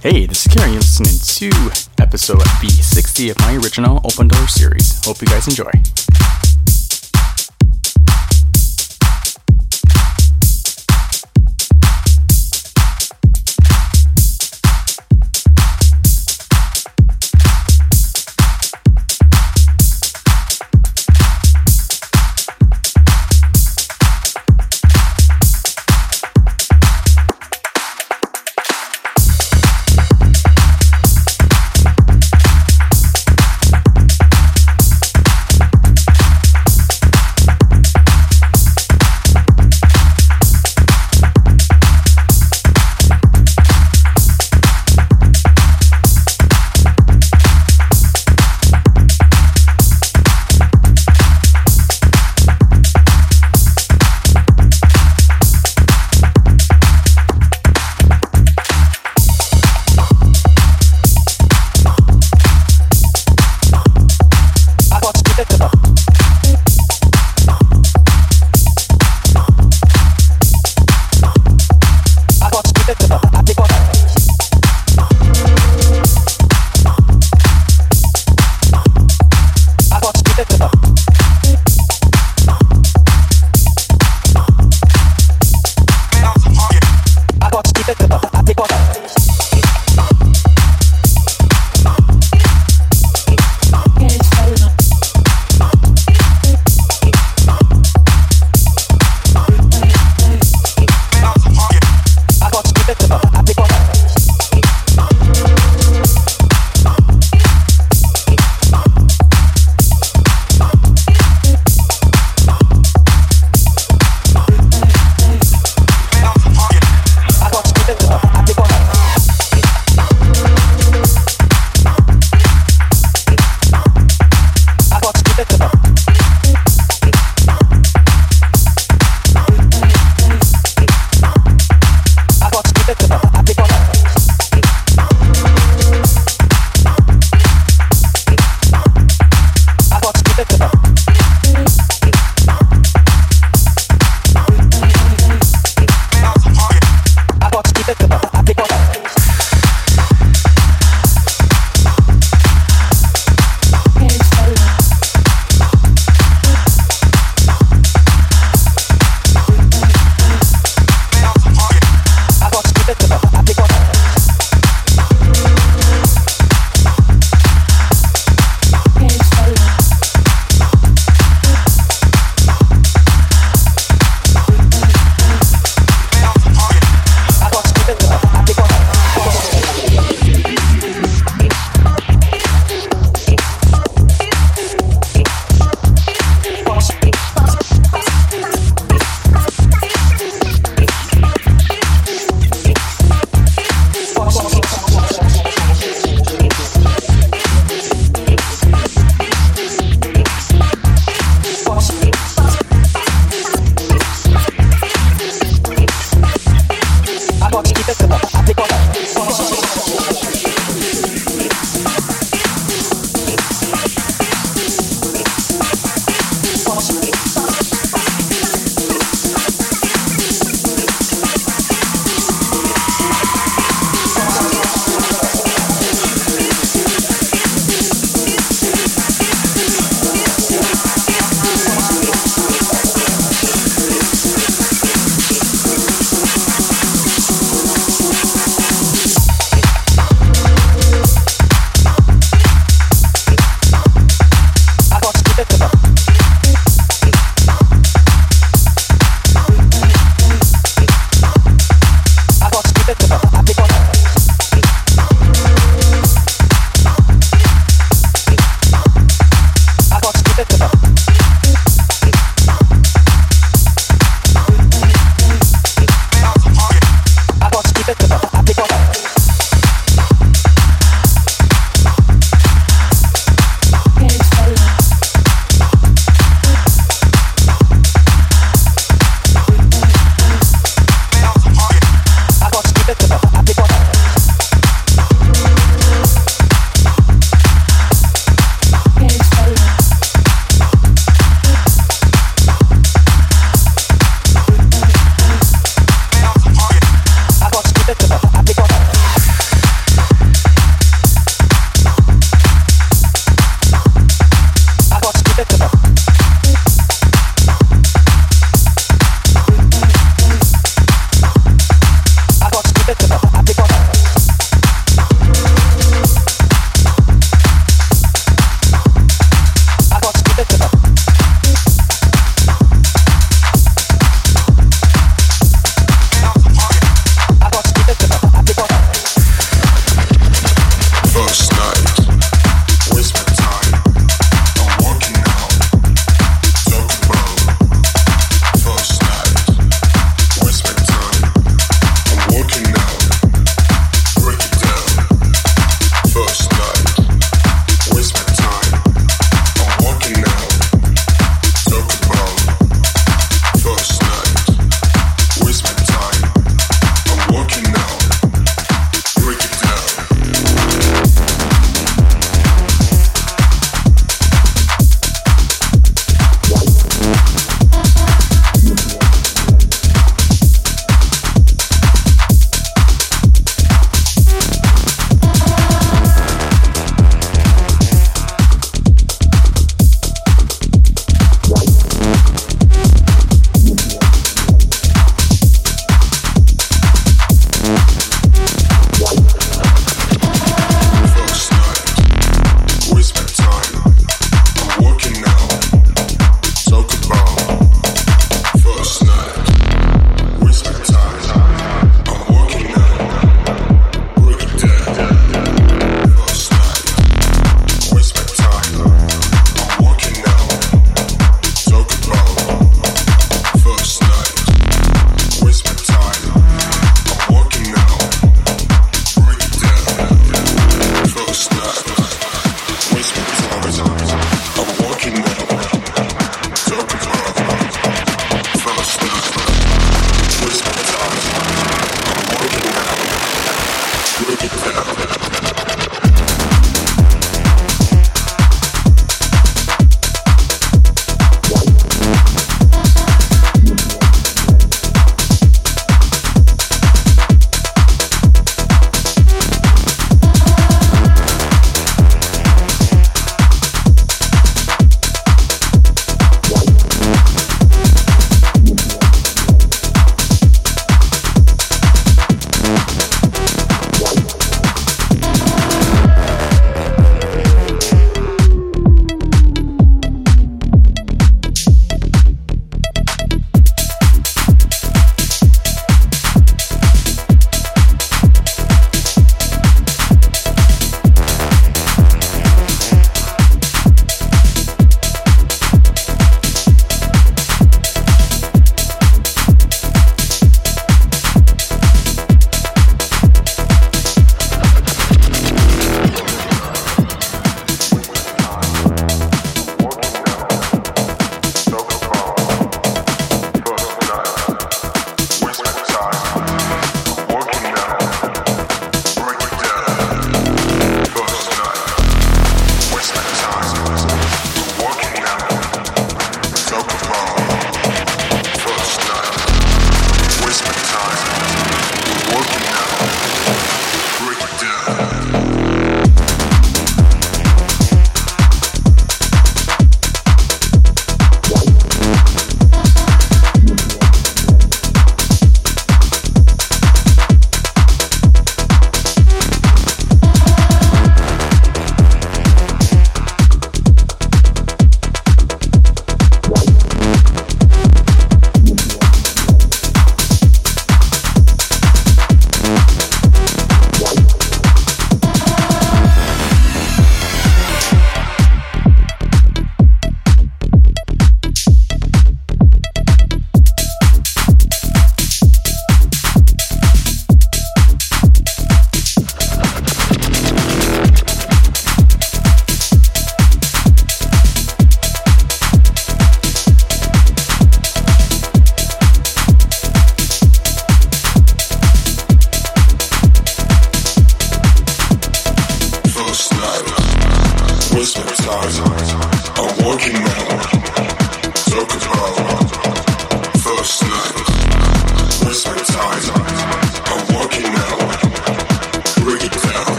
Hey, this is Akeru. You're listening to episode v60 of my original Open Door series. Hope you guys enjoy.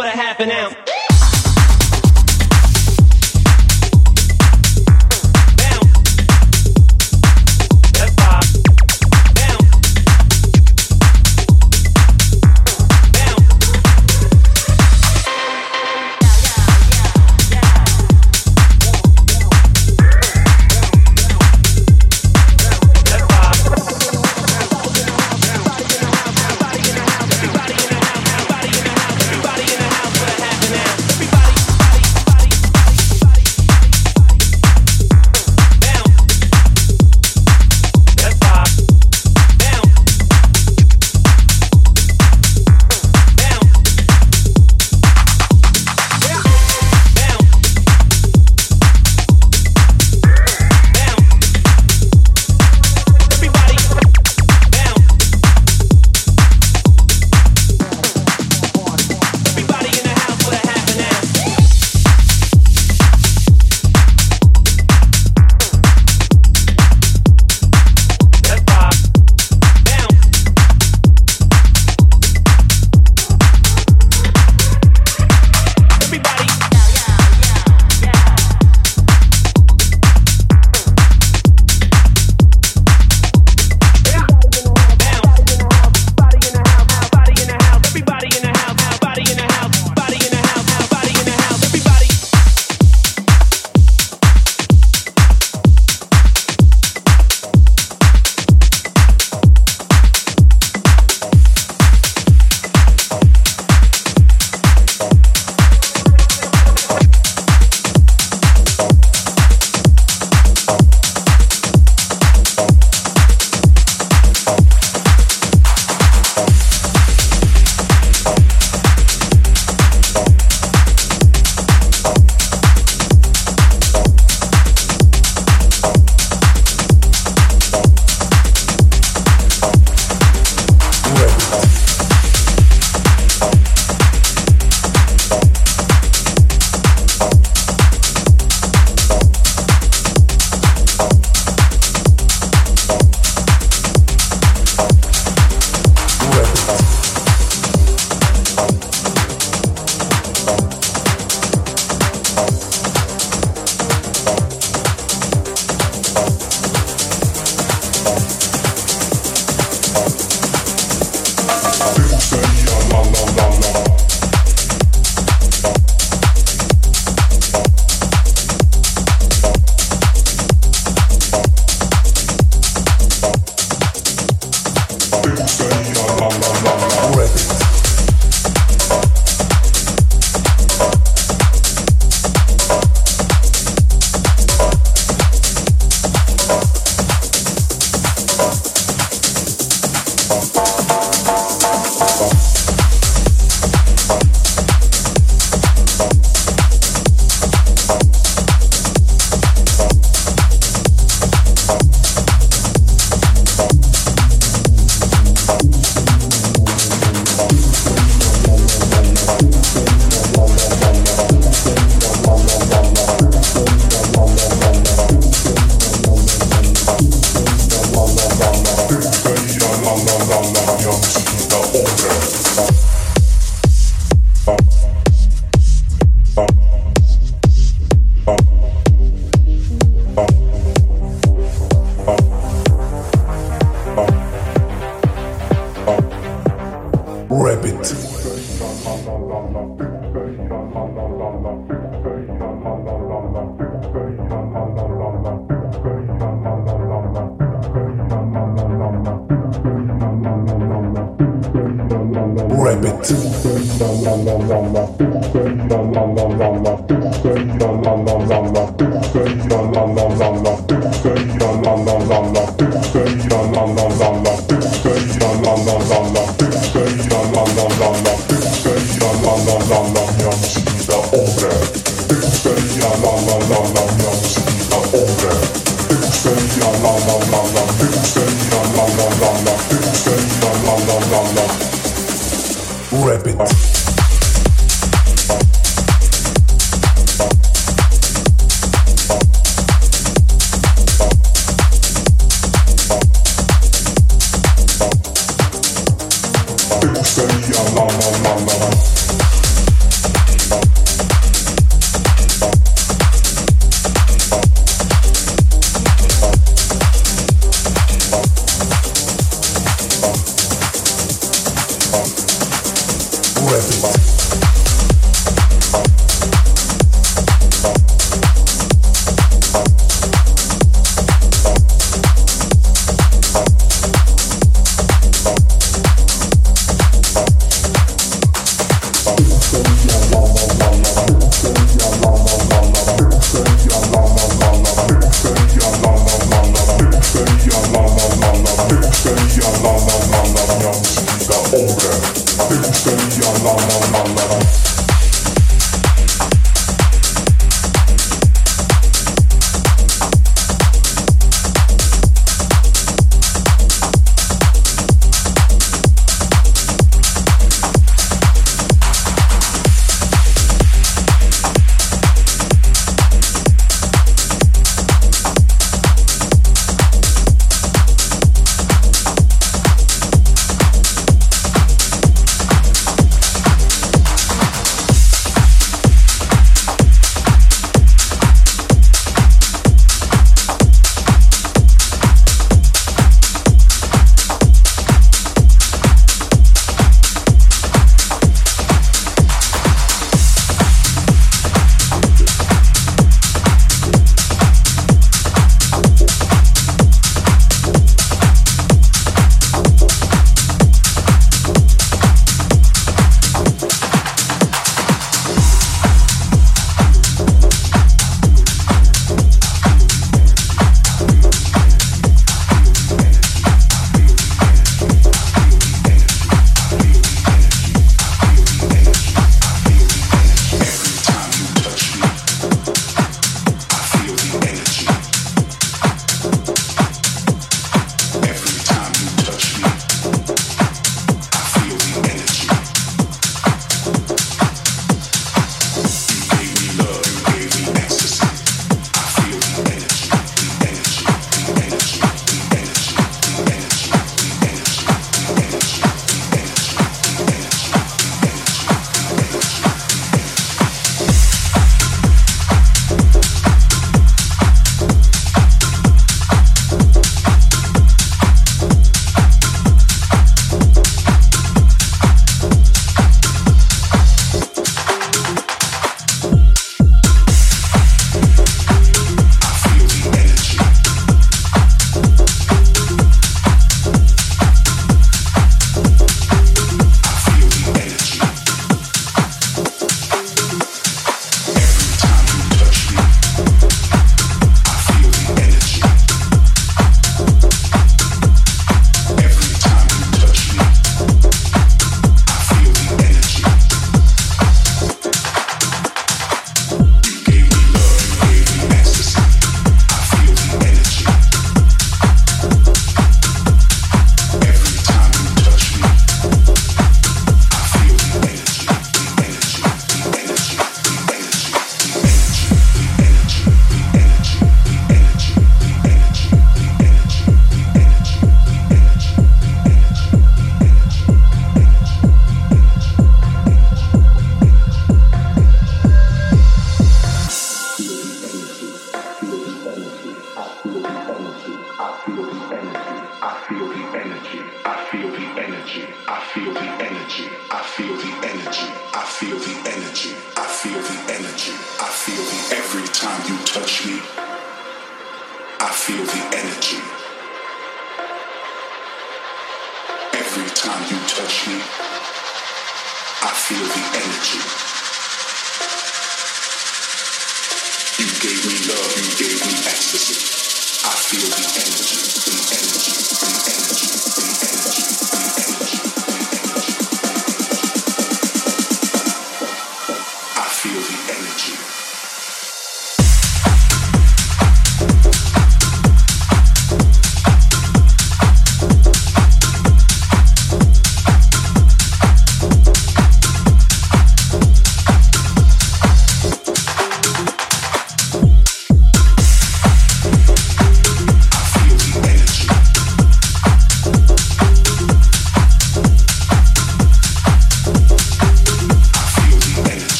Happening. te gustaría? La, la, la, la.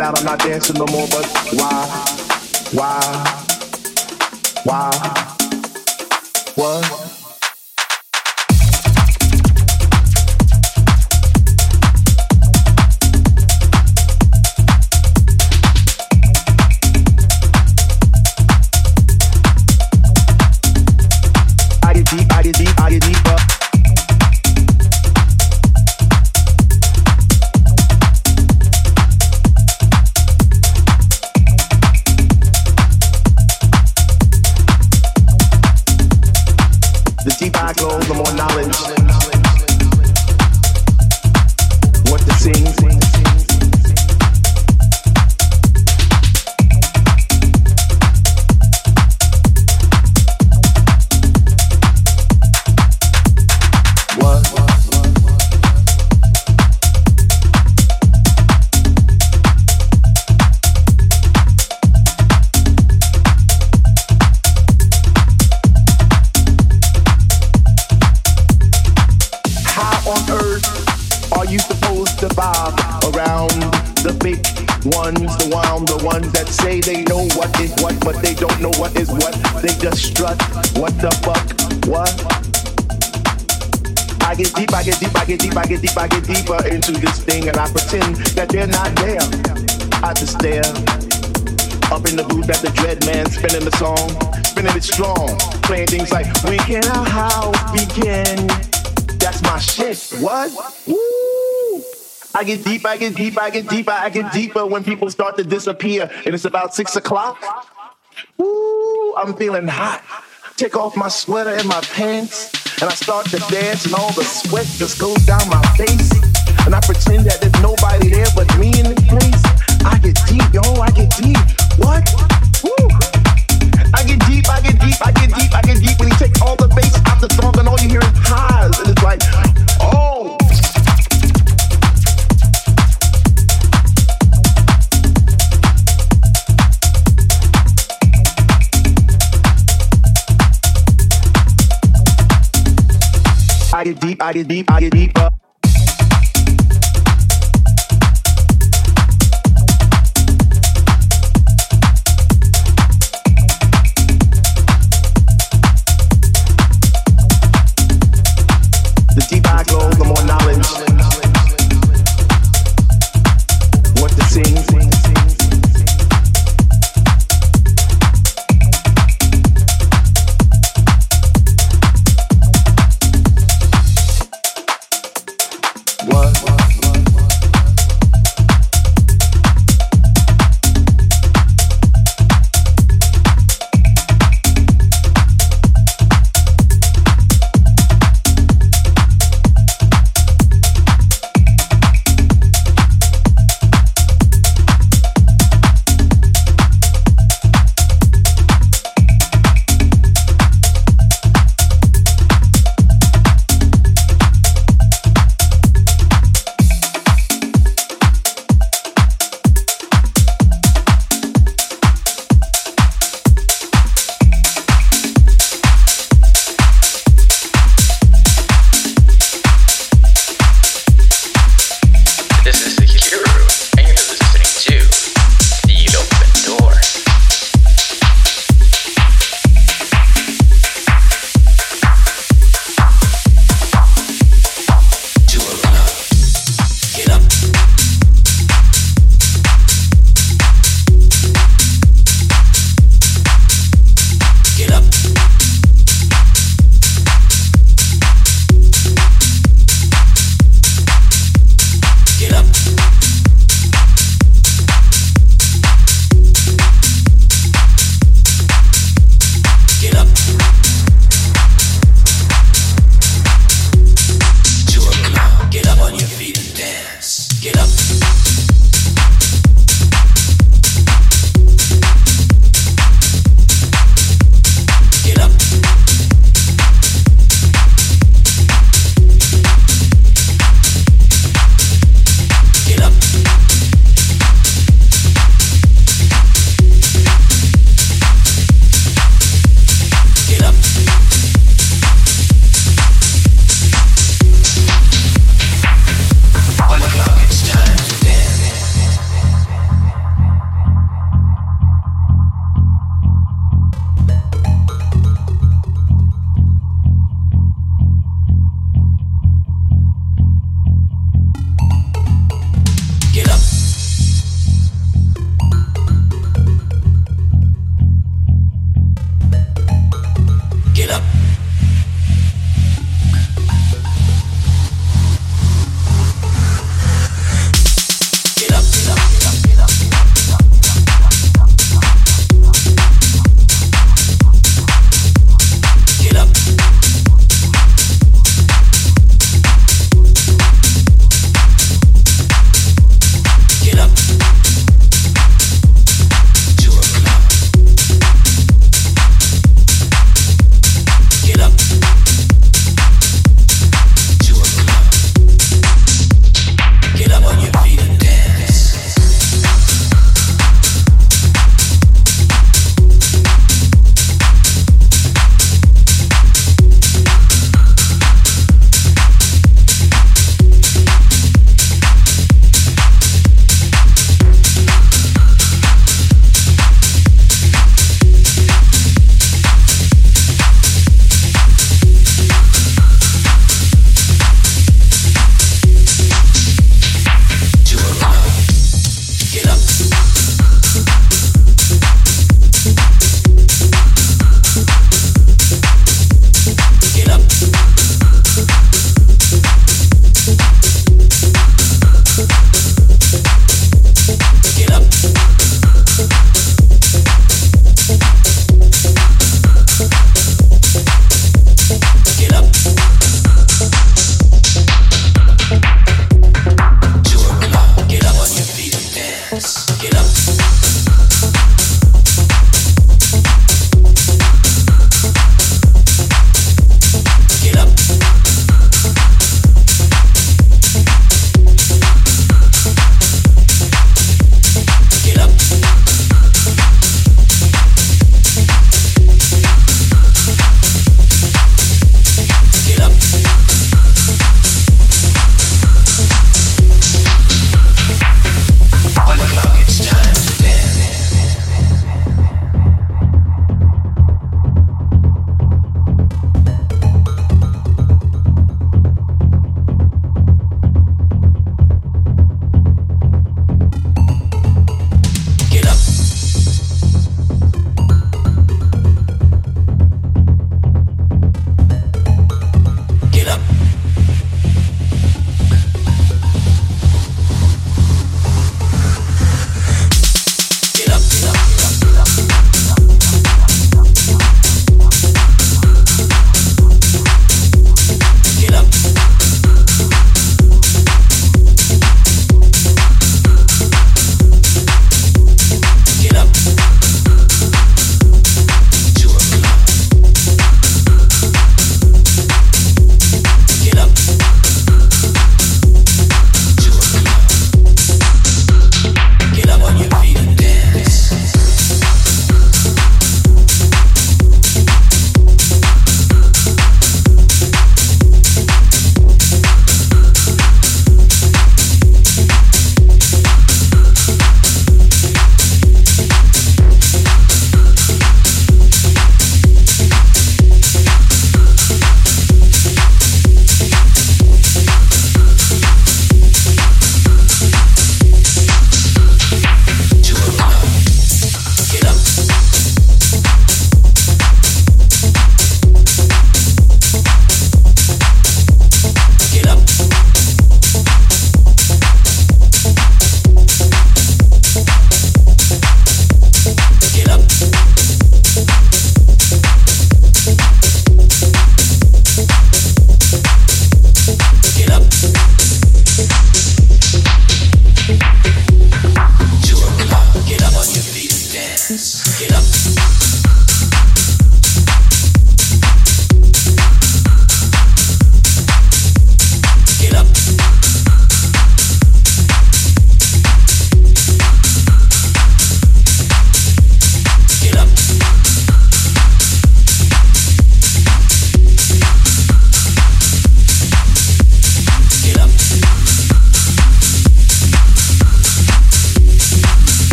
Out. I'm not dancing no more, but I get deep, I get deep, I get deep, I get deep, I get deeper, into this thing, and I get deep, I get deep, I get deeper I get deeper when people start to disappear. And it's about six o'clock. Ooh, I'm feeling hot. Take off my sweater and my pants. And I start to dance, and all the sweat just goes down my face. And I pretend that there's nobody there but me in the place. I get deep, yo, I get deep. What? Woo. I get deep, I get deep, I get deep, I get deep. When he takes all the bass out the song, and all you hear is highs. And it's like, get deep, I get deep, I get deep The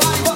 Bye.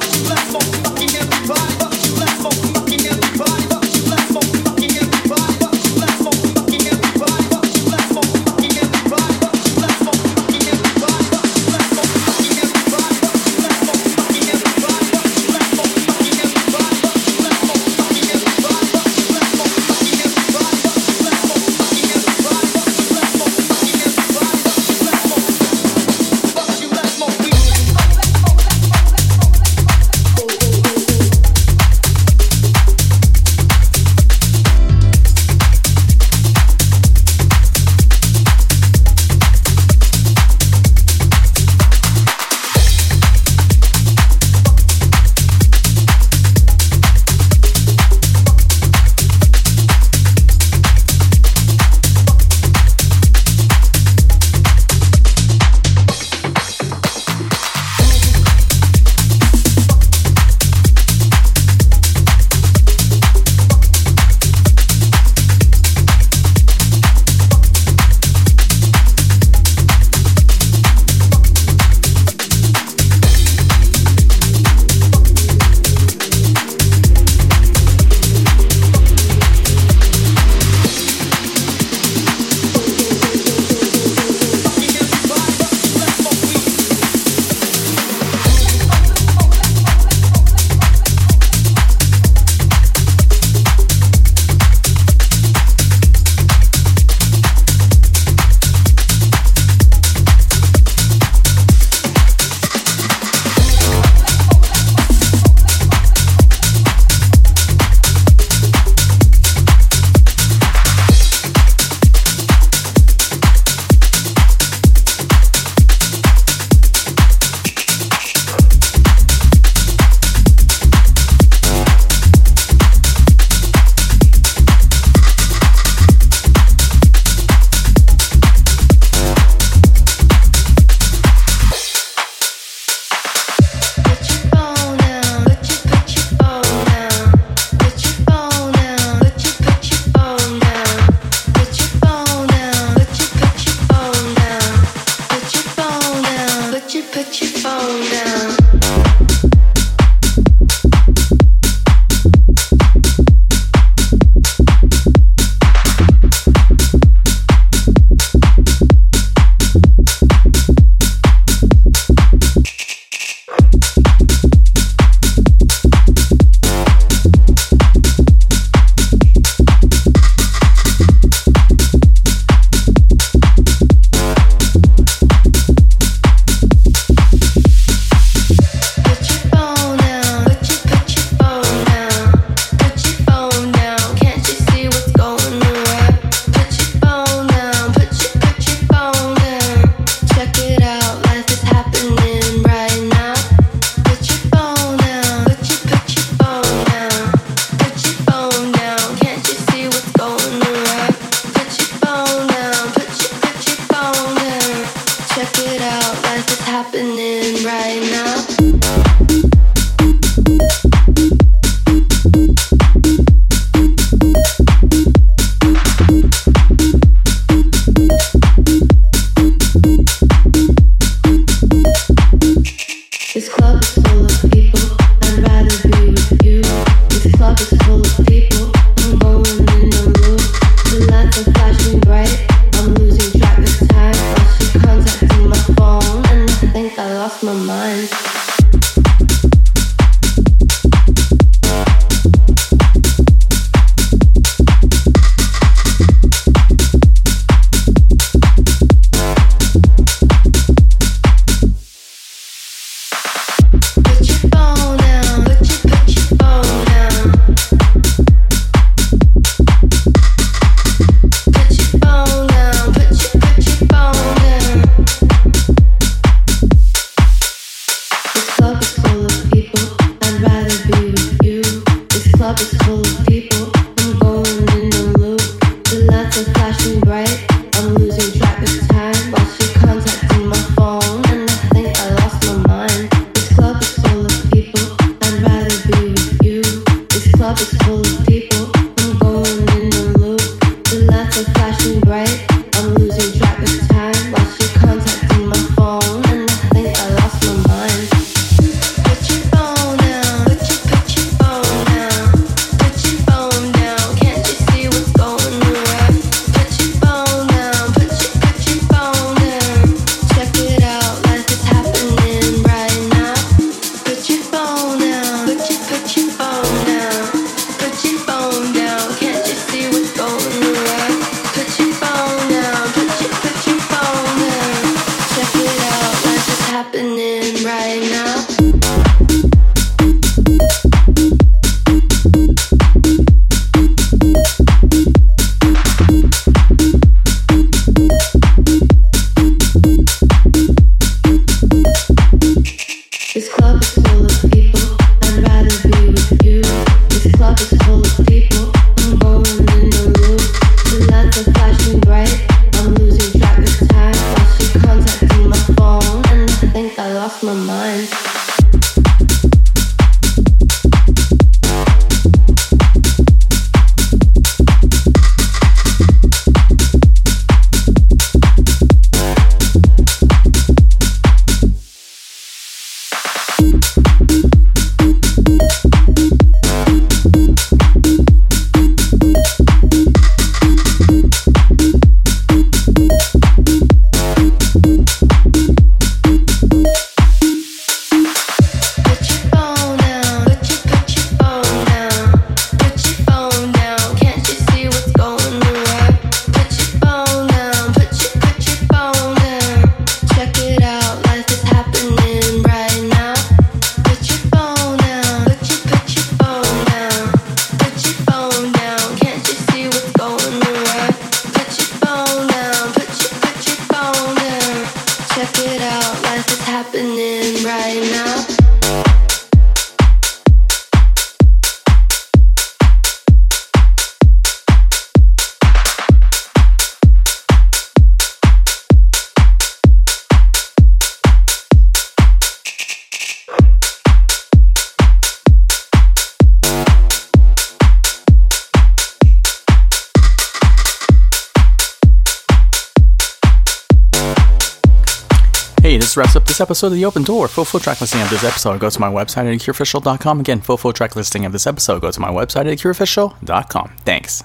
Episode of The Open Door. Full full track listing of this episode, go to my website at akeruofficial.com. Again, full full track listing of this episode, go to my website at akeruofficial.com. Thanks.